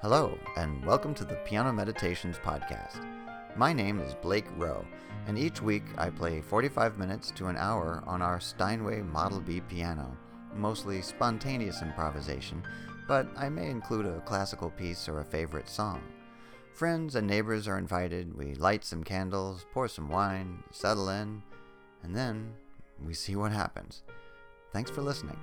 Hello, and welcome to the Piano Meditations Podcast. My name is Blake Rowe, and each week I play 45 minutes to an hour on our Steinway Model B piano, mostly spontaneous improvisation, but I may include a classical piece or a favorite song. Friends and neighbors are invited, we light some candles, pour some wine, settle in, and then we see what happens. Thanks for listening.